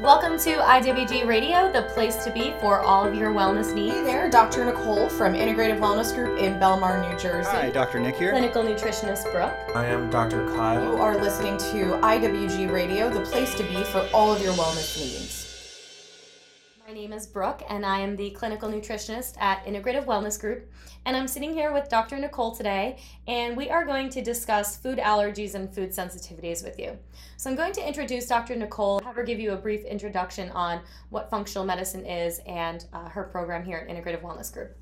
Welcome to IWG Radio, the place to be for all of your wellness needs. Hey there, Dr. Nicole from Integrative Wellness Group in Belmar, New Jersey. Hi, Dr. Nick here. Clinical nutritionist Brooke. I am Dr. Kyle. You are listening to IWG Radio, the place to be for all of your wellness needs. Name is Brooke, and I am the clinical nutritionist at Integrative Wellness Group. And I'm sitting here with Dr. Nicole today, and we are going to discuss food allergies and food sensitivities with you. So I'm going to introduce Dr. Nicole, have her give you a brief introduction on what functional medicine is and uh, her program here at Integrative Wellness Group.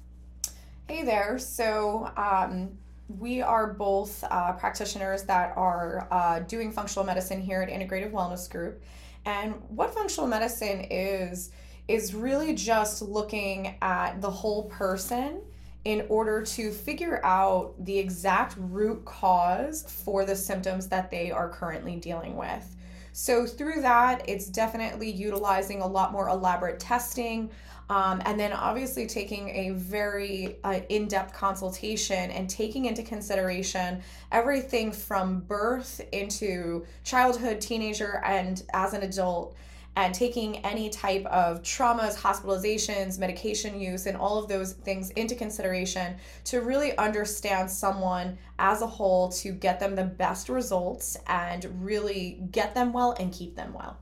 Hey there, so um, we are both uh, practitioners that are uh, doing functional medicine here at Integrative Wellness Group. And what functional medicine is, is really just looking at the whole person in order to figure out the exact root cause for the symptoms that they are currently dealing with. So, through that, it's definitely utilizing a lot more elaborate testing. Um, and then obviously taking a very uh, in-depth consultation and taking into consideration everything from birth into childhood teenager and as an adult and taking any type of traumas, hospitalizations, medication use, and all of those things into consideration to really understand someone as a whole to get them the best results and really get them well and keep them well.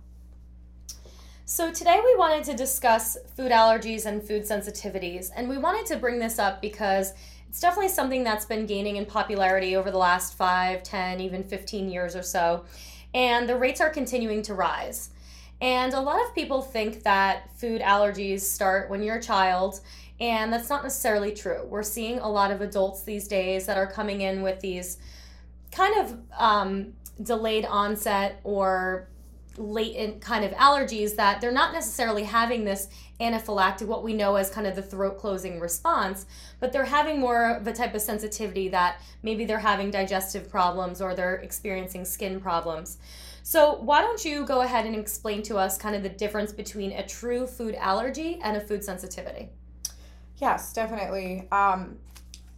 So, today we wanted to discuss food allergies and food sensitivities, and we wanted to bring this up because it's definitely something that's been gaining in popularity over the last 5, 10, even 15 years or so, and the rates are continuing to rise. And a lot of people think that food allergies start when you're a child, and that's not necessarily true. We're seeing a lot of adults these days that are coming in with these kind of um, delayed onset or latent kind of allergies that they're not necessarily having this anaphylactic, what we know as kind of the throat closing response, but they're having more of a type of sensitivity that maybe they're having digestive problems or they're experiencing skin problems. So, why don't you go ahead and explain to us kind of the difference between a true food allergy and a food sensitivity? Yes, definitely. Um,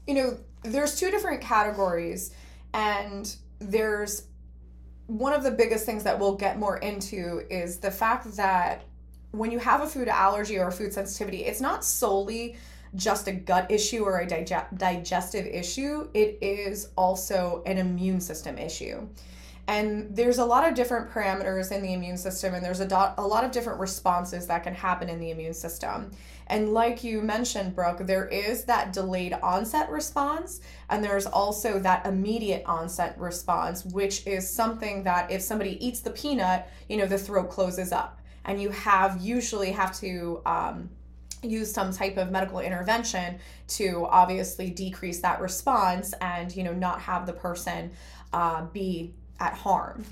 you know, there's two different categories, and there's one of the biggest things that we'll get more into is the fact that when you have a food allergy or a food sensitivity, it's not solely just a gut issue or a dige- digestive issue, it is also an immune system issue. And there's a lot of different parameters in the immune system, and there's a, do- a lot of different responses that can happen in the immune system. And like you mentioned, Brooke, there is that delayed onset response, and there's also that immediate onset response, which is something that if somebody eats the peanut, you know, the throat closes up, and you have usually have to um, use some type of medical intervention to obviously decrease that response and you know not have the person uh, be at harm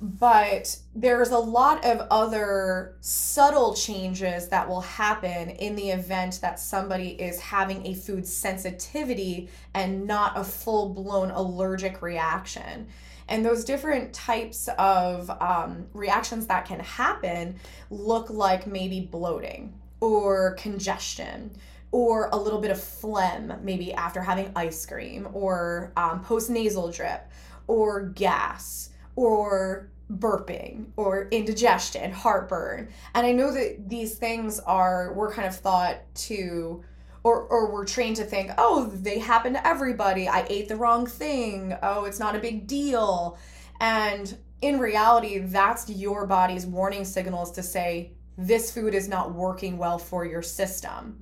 but there's a lot of other subtle changes that will happen in the event that somebody is having a food sensitivity and not a full blown allergic reaction. And those different types of um, reactions that can happen look like maybe bloating or congestion or a little bit of phlegm, maybe after having ice cream, or um, post nasal drip, or gas, or burping or indigestion, heartburn. And I know that these things are, we're kind of thought to, or, or we're trained to think, oh, they happen to everybody. I ate the wrong thing. Oh, it's not a big deal. And in reality, that's your body's warning signals to say, this food is not working well for your system.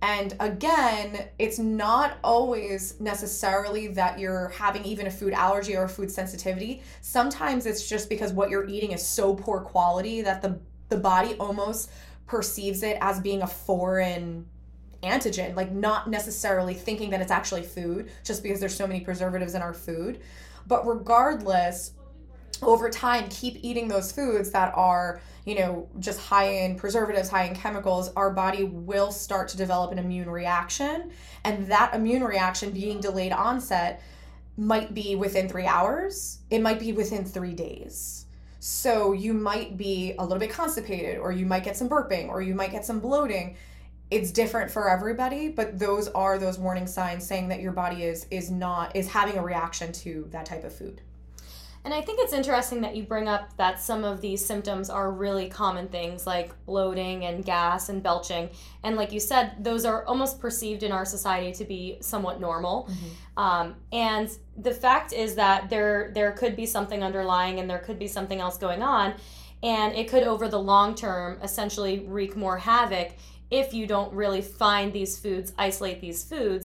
And again, it's not always necessarily that you're having even a food allergy or a food sensitivity. Sometimes it's just because what you're eating is so poor quality that the the body almost perceives it as being a foreign antigen, like not necessarily thinking that it's actually food just because there's so many preservatives in our food. But regardless, over time keep eating those foods that are you know just high in preservatives high in chemicals our body will start to develop an immune reaction. And that immune reaction being delayed onset might be within three hours. It might be within three days. So you might be a little bit constipated or you might get some burping or you might get some bloating. It's different for everybody but those are those warning signs saying that your body is is not is having a reaction to that type of food And I think it's interesting that you bring up that some of these symptoms are really common things like bloating and gas and belching. And like you said, those are almost perceived in our society to be somewhat normal. Mm-hmm. Um, and the fact is that there there could be something underlying and there could be something else going on. And it could, over the long term, essentially wreak more havoc if you don't really find these foods, isolate these foods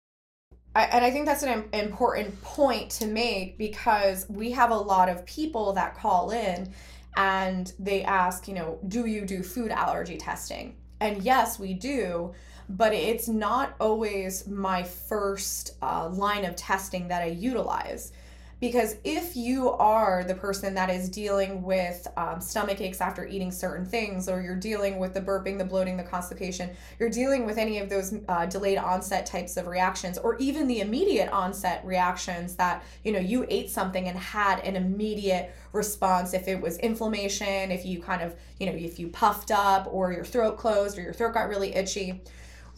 I, and I think that's an important point to make because we have a lot of people that call in and they ask, you know, do you do food allergy testing? And yes, we do, but it's not always my first uh, line of testing that I utilize. Because if you are the person that is dealing with um, stomach aches after eating certain things, or you're dealing with the burping, the bloating, the constipation, you're dealing with any of those uh, delayed onset types of reactions, or even the immediate onset reactions that, you know, you ate something and had an immediate response if it was inflammation, if you kind of, you know, if you puffed up, or your throat closed, or your throat got really itchy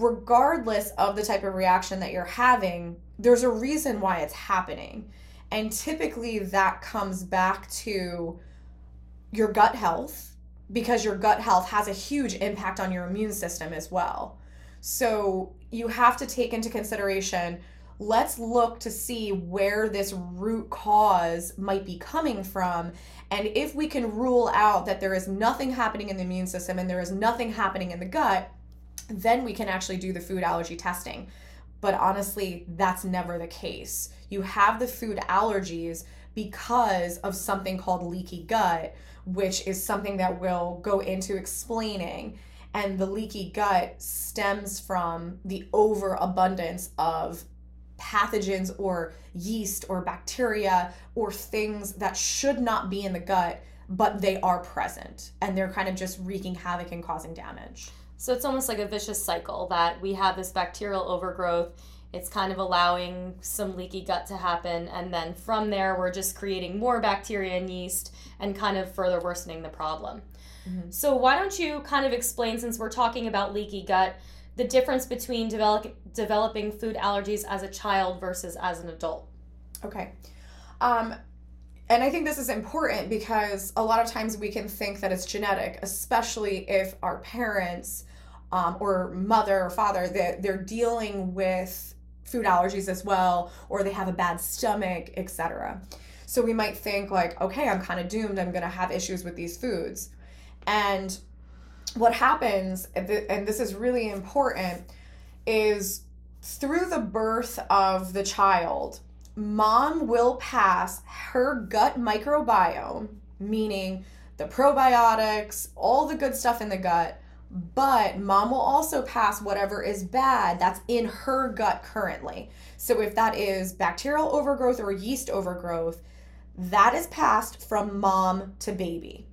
regardless of the type of reaction that you're having, there's a reason why it's happening. And typically that comes back to your gut health because your gut health has a huge impact on your immune system as well. So you have to take into consideration let's look to see where this root cause might be coming from. And if we can rule out that there is nothing happening in the immune system and there is nothing happening in the gut, then we can actually do the food allergy testing. But honestly, that's never the case you have the food allergies because of something called leaky gut, which is something that we'll go into explaining. And the leaky gut stems from the overabundance of pathogens or yeast or bacteria or things that should not be in the gut, but they are present and they're kind of just wreaking havoc and causing damage. So it's almost like a vicious cycle that we have this bacterial overgrowth it's kind of allowing some leaky gut to happen and then from there we're just creating more bacteria and yeast and kind of further worsening the problem. Mm-hmm. so why don't you kind of explain since we're talking about leaky gut the difference between develop, developing food allergies as a child versus as an adult? Okay. Um, and I think this is important because a lot of times we can think that it's genetic, especially if our parents um, or mother or father that they're dealing with food allergies as well, or they have a bad stomach, etc. So we might think like, okay, I'm kind of doomed. I'm going to have issues with these foods. And what happens, and this is really important, is through the birth of the child, mom will pass her gut microbiome, meaning the probiotics, all the good stuff in the gut, but mom will also pass whatever is bad that's in her gut currently. So if that is bacterial overgrowth or yeast overgrowth, that is passed from mom to baby.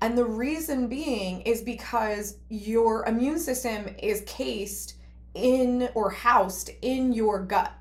And the reason being is because your immune system is cased in or housed in your gut.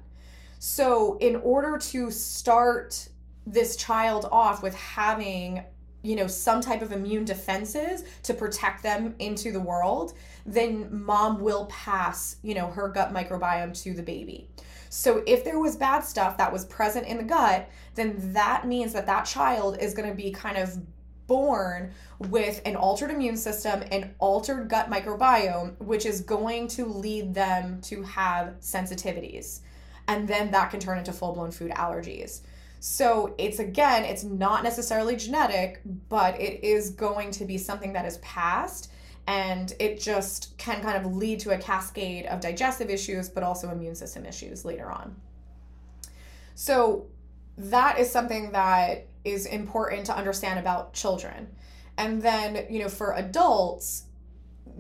So, in order to start this child off with having you know some type of immune defenses to protect them into the world then mom will pass you know her gut microbiome to the baby. So if there was bad stuff that was present in the gut then that means that that child is going to be kind of born with an altered immune system an altered gut microbiome which is going to lead them to have sensitivities. And then that can turn into full-blown food allergies so it's again, it's not necessarily genetic, but it is going to be something that is passed and it just can kind of lead to a cascade of digestive issues, but also immune system issues later on. So that is something that is important to understand about children. And then, you know, for adults,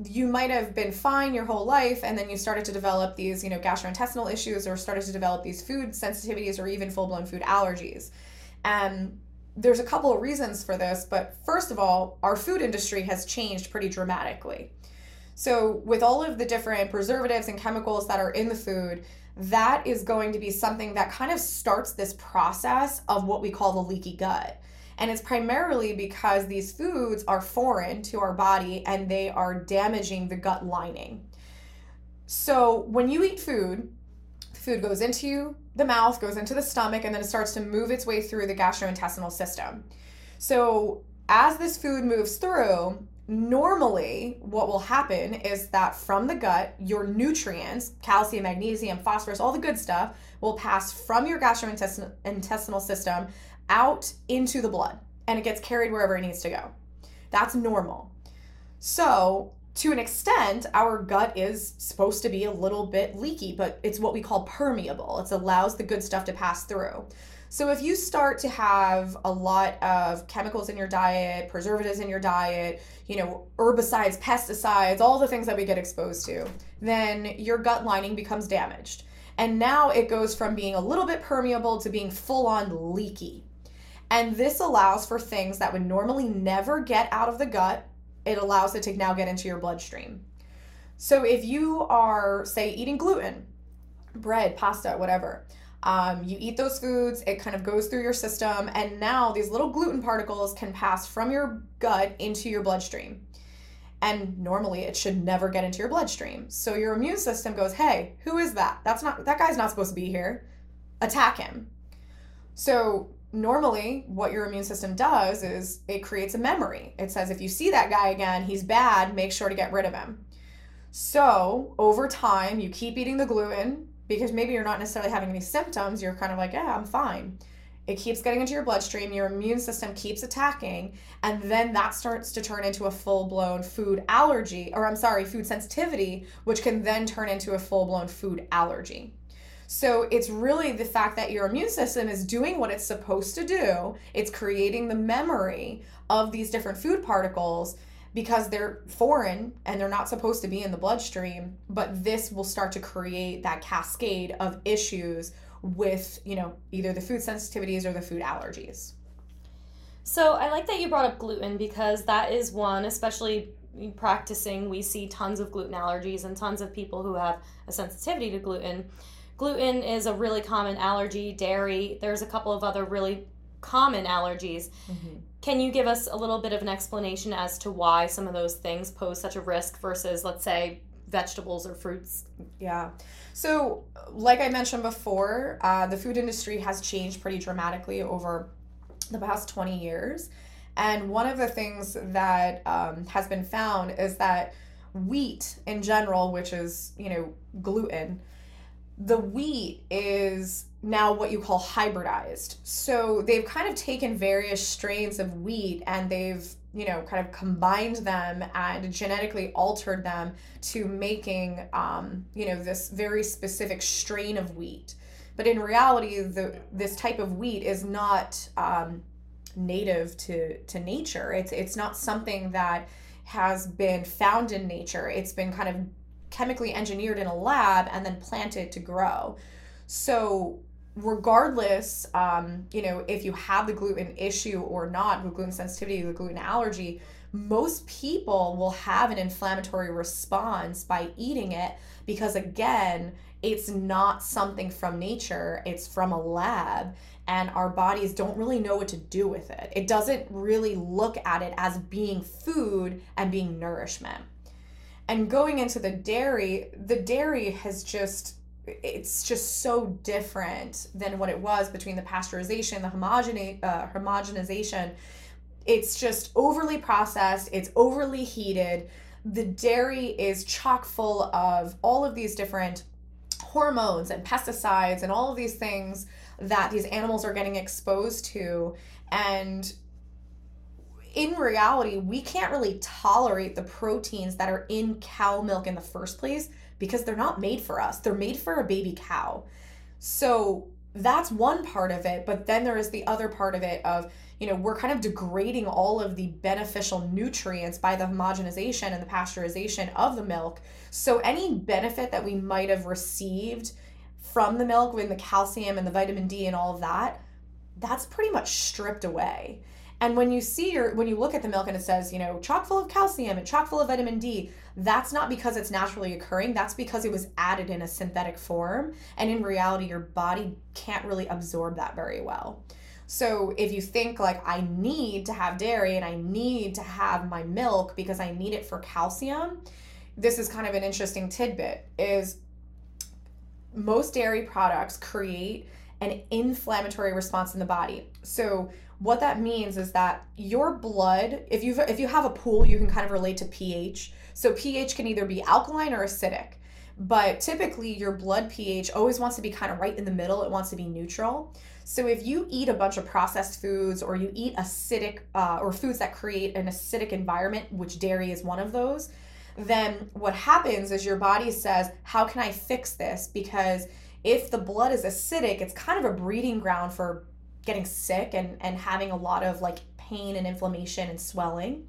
you might have been fine your whole life and then you started to develop these you know gastrointestinal issues or started to develop these food sensitivities or even full-blown food allergies. And there's a couple of reasons for this but first of all our food industry has changed pretty dramatically. So with all of the different preservatives and chemicals that are in the food that is going to be something that kind of starts this process of what we call the leaky gut and it's primarily because these foods are foreign to our body and they are damaging the gut lining. So when you eat food, food goes into the mouth, goes into the stomach, and then it starts to move its way through the gastrointestinal system. So, as this food moves through, normally what will happen is that from the gut, your nutrients, calcium, magnesium, phosphorus, all the good stuff, will pass from your gastrointestinal system out into the blood and it gets carried wherever it needs to go. That's normal. So, to an extent, our gut is supposed to be a little bit leaky, but it's what we call permeable. It allows the good stuff to pass through. So if you start to have a lot of chemicals in your diet, preservatives in your diet, you know, herbicides, pesticides, all the things that we get exposed to, then your gut lining becomes damaged. And now it goes from being a little bit permeable to being full on leaky. And this allows for things that would normally never get out of the gut it allows it to now get into your bloodstream. So if you are, say, eating gluten, bread, pasta, whatever, um, you eat those foods, it kind of goes through your system, and now these little gluten particles can pass from your gut into your bloodstream. And normally it should never get into your bloodstream. So your immune system goes, hey, who is that? That's not that guy's not supposed to be here. Attack him. So normally what your immune system does is it creates a memory. It says if you see that guy again, he's bad, make sure to get rid of him. So, over time, you keep eating the gluten because maybe you're not necessarily having any symptoms, you're kind of like, "Yeah, I'm fine." It keeps getting into your bloodstream, your immune system keeps attacking, and then that starts to turn into a full-blown food allergy, or I'm sorry, food sensitivity, which can then turn into a full-blown food allergy. So it's really the fact that your immune system is doing what it's supposed to do. It's creating the memory of these different food particles because they're foreign and they're not supposed to be in the bloodstream, but this will start to create that cascade of issues with, you know, either the food sensitivities or the food allergies. So I like that you brought up gluten because that is one, especially practicing, we see tons of gluten allergies and tons of people who have a sensitivity to gluten. Gluten is a really common allergy, dairy, there's a couple of other really common allergies. Mm-hmm. Can you give us a little bit of an explanation as to why some of those things pose such a risk versus, let's say, vegetables or fruits? Yeah. So, like I mentioned before, uh, the food industry has changed pretty dramatically over the past 20 years. And one of the things that um, has been found is that wheat in general, which is, you know, gluten, the wheat is now what you call hybridized. So they've kind of taken various strains of wheat and they've, you know, kind of combined them and genetically altered them to making, um, you know, this very specific strain of wheat. But in reality, the this type of wheat is not um, native to to nature. It's it's not something that has been found in nature. It's been kind of chemically engineered in a lab and then planted to grow. So regardless, um, you know, if you have the gluten issue or not, the gluten sensitivity, the gluten allergy, most people will have an inflammatory response by eating it because again, it's not something from nature, it's from a lab and our bodies don't really know what to do with it. It doesn't really look at it as being food and being nourishment. And going into the dairy, the dairy has just it's just so different than what it was between the pasteurization, the homogene- uh, homogenization. It's just overly processed, it's overly heated. The dairy is chock full of all of these different hormones and pesticides and all of these things that these animals are getting exposed to. And in reality, we can't really tolerate the proteins that are in cow milk in the first place because they're not made for us. They're made for a baby cow. So that's one part of it. But then there is the other part of it of, you know, we're kind of degrading all of the beneficial nutrients by the homogenization and the pasteurization of the milk. So any benefit that we might have received from the milk with the calcium and the vitamin D and all of that, that's pretty much stripped away. And when you see your when you look at the milk and it says, you know, chock full of calcium and chock full of vitamin D, that's not because it's naturally occurring. That's because it was added in a synthetic form. And in reality, your body can't really absorb that very well. So if you think like I need to have dairy and I need to have my milk because I need it for calcium, this is kind of an interesting tidbit is most dairy products create an inflammatory response in the body. So what that means is that your blood, if you if you have a pool, you can kind of relate to pH. So pH can either be alkaline or acidic. But typically your blood pH always wants to be kind of right in the middle. It wants to be neutral. So if you eat a bunch of processed foods or you eat acidic uh, or foods that create an acidic environment, which dairy is one of those, then what happens is your body says, How can I fix this? Because if the blood is acidic, it's kind of a breeding ground for getting sick and, and having a lot of like pain and inflammation and swelling.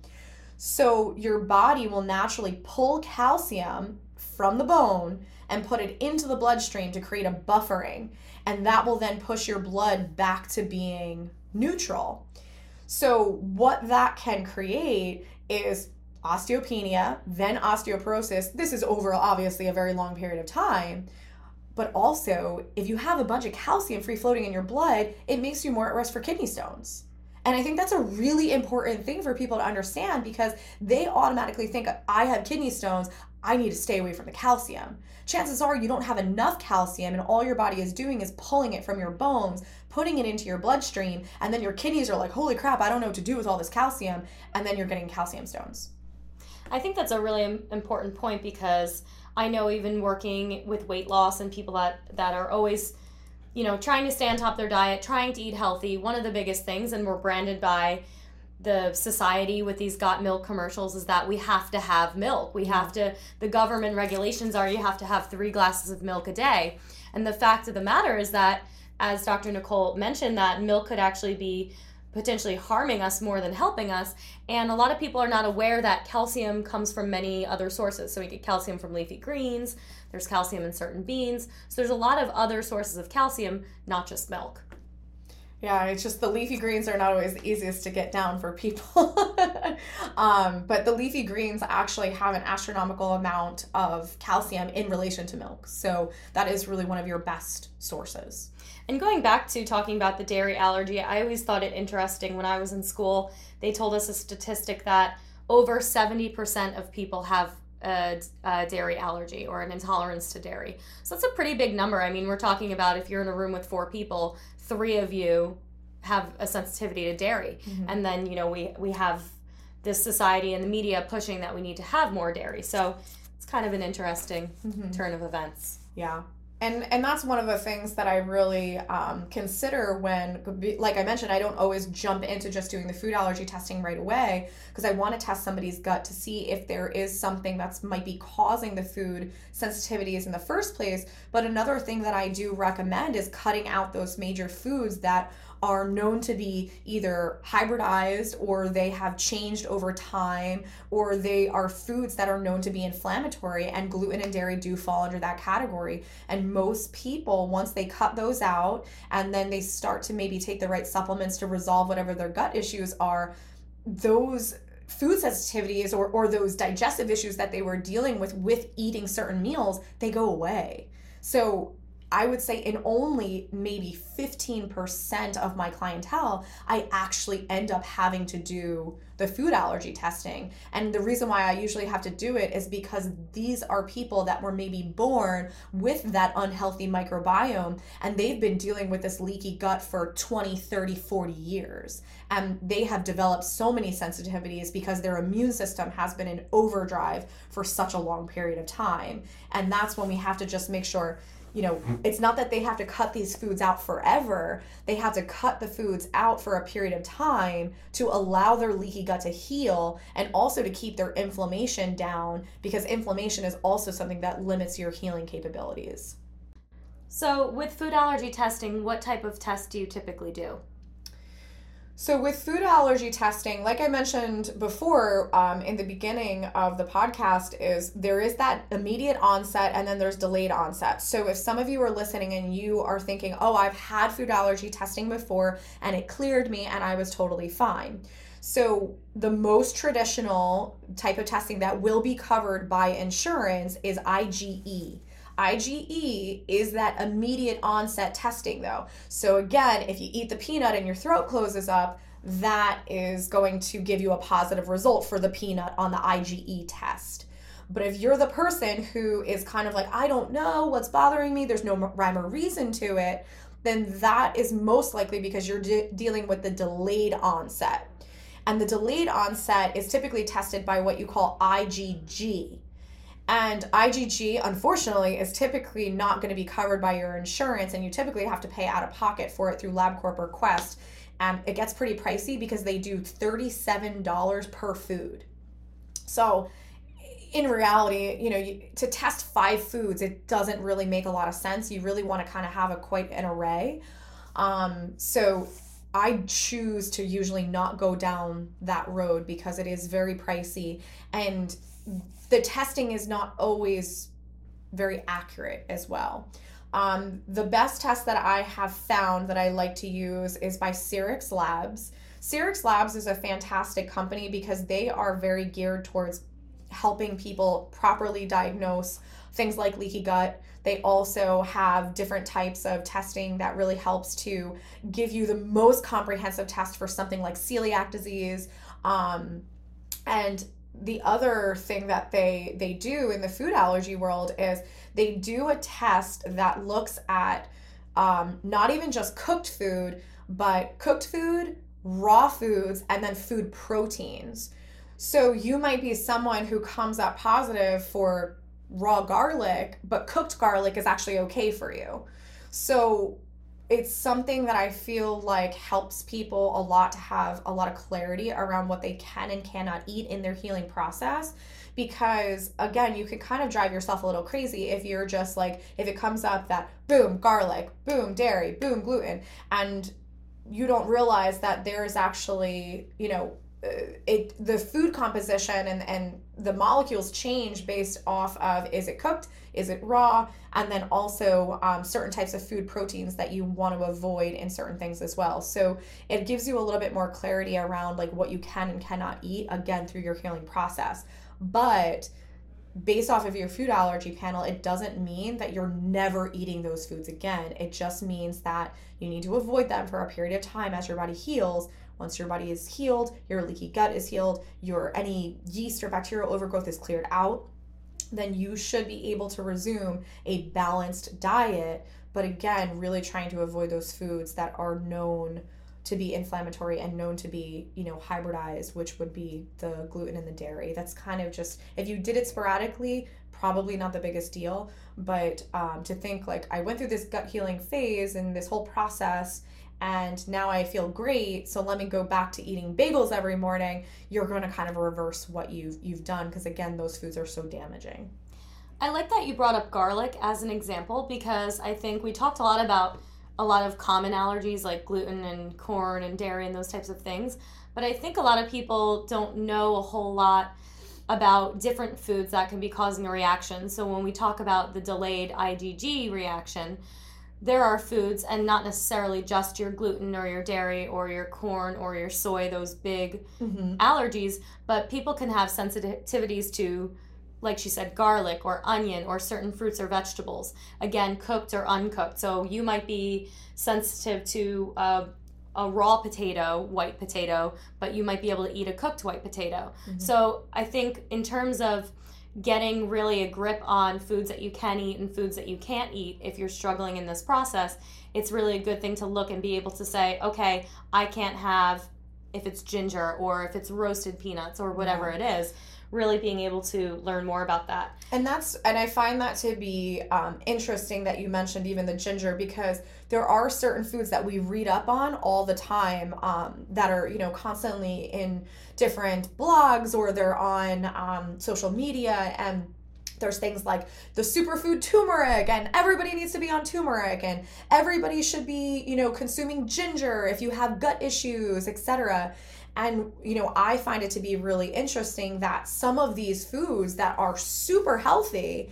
So your body will naturally pull calcium from the bone and put it into the bloodstream to create a buffering. And that will then push your blood back to being neutral. So, what that can create is osteopenia, then osteoporosis. This is over obviously a very long period of time. But also, if you have a bunch of calcium free floating in your blood, it makes you more at risk for kidney stones. And I think that's a really important thing for people to understand because they automatically think, I have kidney stones, I need to stay away from the calcium. Chances are you don't have enough calcium, and all your body is doing is pulling it from your bones, putting it into your bloodstream, and then your kidneys are like, holy crap, I don't know what to do with all this calcium, and then you're getting calcium stones. I think that's a really important point because I know even working with weight loss and people that that are always you know trying to stay on top of their diet, trying to eat healthy, one of the biggest things and we're branded by the society with these got milk commercials is that we have to have milk. We have to the government regulations are you have to have 3 glasses of milk a day. And the fact of the matter is that as Dr. Nicole mentioned that milk could actually be potentially harming us more than helping us. And a lot of people are not aware that calcium comes from many other sources. So we get calcium from leafy greens, there's calcium in certain beans. So there's a lot of other sources of calcium, not just milk. Yeah, it's just the leafy greens are not always the easiest to get down for people. um, but the leafy greens actually have an astronomical amount of calcium in relation to milk. So that is really one of your best sources. And going back to talking about the dairy allergy, I always thought it interesting when I was in school. They told us a statistic that over 70% of people have a, a, dairy allergy or an intolerance to dairy. So that's a pretty big number. I mean, we're talking about if you're in a room with four people, three of you have a sensitivity to dairy. Mm-hmm. And then, you know, we, we have this society and the media pushing that we need to have more dairy. So it's kind of an interesting mm-hmm. turn of events. Yeah and and that's one of the things that I really um, consider when, like I mentioned, I don't always jump into just doing the food allergy testing right away because I want to test somebody's gut to see if there is something that's might be causing the food sensitivities in the first place. But another thing that I do recommend is cutting out those major foods that are known to be either hybridized or they have changed over time or they are foods that are known to be inflammatory and gluten and dairy do fall under that category. And most people once they cut those out and then they start to maybe take the right supplements to resolve whatever their gut issues are those food sensitivities or, or those digestive issues that they were dealing with with eating certain meals they go away. So I would say in only maybe 15% of my clientele, I actually end up having to do the food allergy testing. And the reason why I usually have to do it is because these are people that were maybe born with that unhealthy microbiome and they've been dealing with this leaky gut for 20, 30, 40 years. And they have developed so many sensitivities because their immune system has been in overdrive for such a long period of time. And that's when we have to just make sure you know, it's not that they have to cut these foods out forever. They have to cut the foods out for a period of time to allow their leaky gut to heal and also to keep their inflammation down because inflammation is also something that limits your healing capabilities. So, with food allergy testing, what type of test do you typically do? So, with food allergy testing, like I mentioned before um, in the beginning of the podcast, is there is that immediate onset and then there's delayed onset. So, if some of you are listening and you are thinking, oh, I've had food allergy testing before and it cleared me and I was totally fine. So, the most traditional type of testing that will be covered by insurance is IgE. IgE is that immediate onset testing, though. So, again, if you eat the peanut and your throat closes up, that is going to give you a positive result for the peanut on the IgE test. But if you're the person who is kind of like, I don't know what's bothering me, there's no rhyme or reason to it, then that is most likely because you're de- dealing with the delayed onset. And the delayed onset is typically tested by what you call IgG. And IgG, unfortunately, is typically not going to be covered by your insurance, and you typically have to pay out of pocket for it through LabCorp or Quest. And it gets pretty pricey because they do $37 per food. So, in reality, you know, you, to test five foods, it doesn't really make a lot of sense. You really want to kind of have a quite an array. Um, so, I choose to usually not go down that road because it is very pricey and the testing is not always very accurate as well. Um, the best test that I have found that I like to use is by Cyrex Labs. Cyrex Labs is a fantastic company because they are very geared towards helping people properly diagnose things like leaky gut. They also have different types of testing that really helps to give you the most comprehensive test for something like celiac disease. Um, and the other thing that they they do in the food allergy world is they do a test that looks at um, not even just cooked food but cooked food raw foods and then food proteins. So you might be someone who comes up positive for raw garlic but cooked garlic is actually okay for you. So it's something that I feel like helps people a lot to have a lot of clarity around what they can and cannot eat in their healing process. Because again, you can kind of drive yourself a little crazy if you're just like, if it comes up that boom, garlic, boom, dairy, boom, gluten, and you don't realize that there is actually, you know, it the food composition and and the molecules change based off of is it cooked? Is it raw? And then also um, certain types of food proteins that you want to avoid in certain things as well. So it gives you a little bit more clarity around like what you can and cannot eat again through your healing process. But based off of your food allergy panel, it doesn't mean that you're never eating those foods again. It just means that you need to avoid them for a period of time as your body heals once your body is healed, your leaky gut is healed, your any yeast or bacterial overgrowth is cleared out, then you should be able to resume a balanced diet. But again, really trying to avoid those foods that are known to be inflammatory and known to be, you know, hybridized, which would be the gluten and the dairy. That's kind of just, if you did it sporadically, probably not the biggest deal. But um, to think like I went through this gut healing phase and this whole process and now I feel great, so let me go back to eating bagels every morning, you're going to kind of reverse what you've you've done because again, those foods are so damaging. I like that you brought up garlic as an example because I think we talked a lot about a lot of common allergies like gluten and corn and dairy and those types of things, but I think a lot of people don't know a whole lot about different foods that can be causing a reaction. So when we talk about the delayed IgG reaction, there are foods and not necessarily just your gluten or your dairy or your corn or your soy those big mm-hmm. allergies but people can have sensitivities to like she said garlic or onion or certain fruits or vegetables again cooked or uncooked so you might be sensitive to uh, a raw potato, white potato, but you might be able to eat a cooked white potato. Mm-hmm. So I think in terms of getting really a grip on foods that you can eat and foods that you can't eat if you're struggling in this process, it's really a good thing to look and be able to say, okay, I can't have if it's ginger or if it's roasted peanuts or whatever yeah. it is really being able to learn more about that. And that's and I find that to be um, interesting that you mentioned even the ginger because there are certain foods that we read up on all the time um, that are you know constantly in different blogs or they're on um, social media and there's things like the superfood turmeric and everybody needs to be on turmeric and everybody should be you know consuming ginger if you have gut issues etc and, you know, I find it to be really interesting that some of these foods that are super healthy,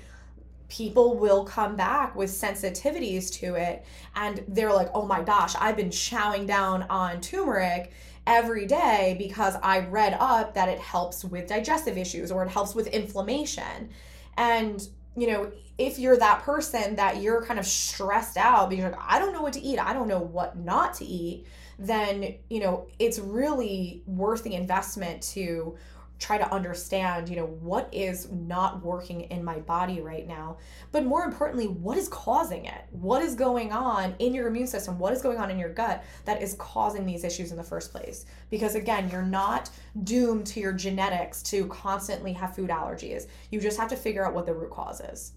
people will come back with sensitivities to it. And they're like, oh my gosh, I've been chowing down on turmeric every day because I read up that it helps with digestive issues or it helps with inflammation. And, you know, if you're that person that you're kind of stressed out because like, I don't know what to eat, I don't know what not to eat then you know it's really worth the investment to try to understand, you know, what is not working in my body right now. But more importantly, what is causing it? What is going on in your immune system? What is going on in your gut that is causing these issues in the first place? Because again, you're not doomed to your genetics to constantly have food allergies. You just have to figure out what the root cause is.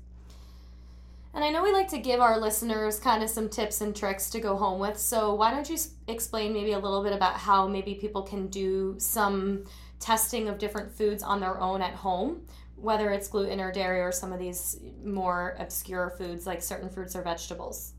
And I know we like to give our listeners kind of some tips and tricks to go home with. So why don't you explain maybe a little bit about how maybe people can do some testing of different foods on their own at home, whether it's gluten or dairy or some of these more obscure foods like certain fruits or vegetables.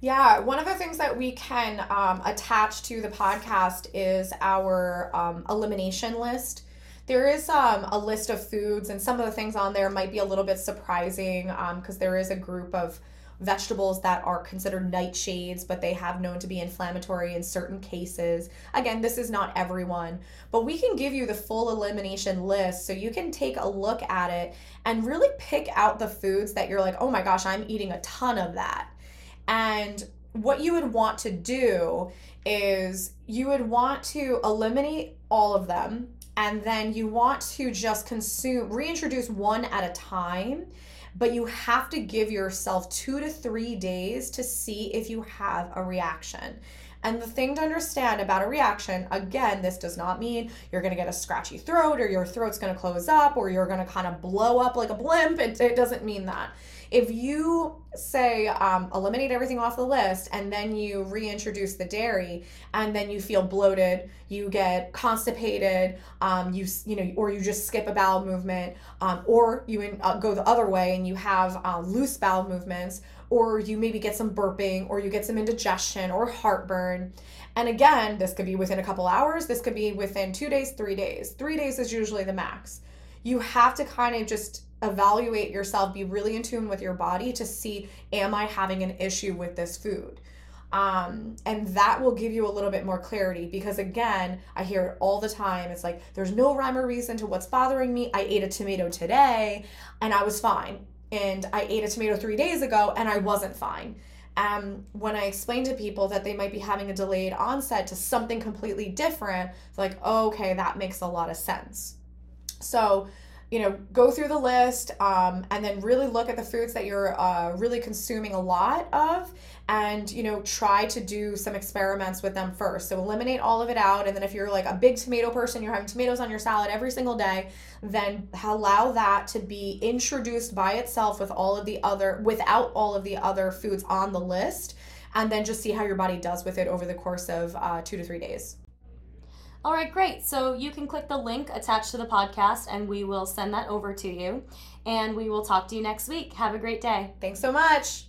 Yeah, one of the things that we can um, attach to the podcast is our um, elimination list. There is um, a list of foods, and some of the things on there might be a little bit surprising because um, there is a group of vegetables that are considered nightshades, but they have known to be inflammatory in certain cases. Again, this is not everyone, but we can give you the full elimination list so you can take a look at it and really pick out the foods that you're like, oh my gosh, I'm eating a ton of that. And what you would want to do is you would want to eliminate all of them and then you want to just consume reintroduce one at a time but you have to give yourself two to three days to see if you have a reaction. And the thing to understand about a reaction, again, this does not mean you're gonna get a scratchy throat or your throat's gonna close up or you're gonna kind of blow up like a blimp. It, it doesn't mean that. If you say um, eliminate everything off the list and then you reintroduce the dairy and then you feel bloated, you get constipated, um, you you know, or you just skip a bowel movement, um, or you in, uh, go the other way and you have uh, loose bowel movements or you maybe get some burping, or you get some indigestion or heartburn. And again, this could be within a couple hours, this could be within two days, three days. Three days is usually the max. You have to kind of just evaluate yourself, be really in tune with your body to see, am I having an issue with this food? Um, and that will give you a little bit more clarity because again i hear it all the time it's like there's no rhyme or reason to what's bothering me i ate a tomato today and i was fine and I ate a tomato three days ago and I wasn't fine. Um, when I explain to people that they might be having a delayed onset to something completely different, it's like, okay, that makes a lot of sense. So, you know, go through the list um, and then really look at the foods that you're uh, really consuming a lot of and, you know, try to do some experiments with them first. So eliminate all of it out. And then if you're like a big tomato person, you're having tomatoes on your salad every single day, then allow that to be introduced by itself with all of the other, without all of the other foods on the list. And then just see how your body does with it over the course of uh, two to three days. All right, great. So you can click the link attached to the podcast and we will send that over to you. And we will talk to you next week. Have a great day. Thanks so much.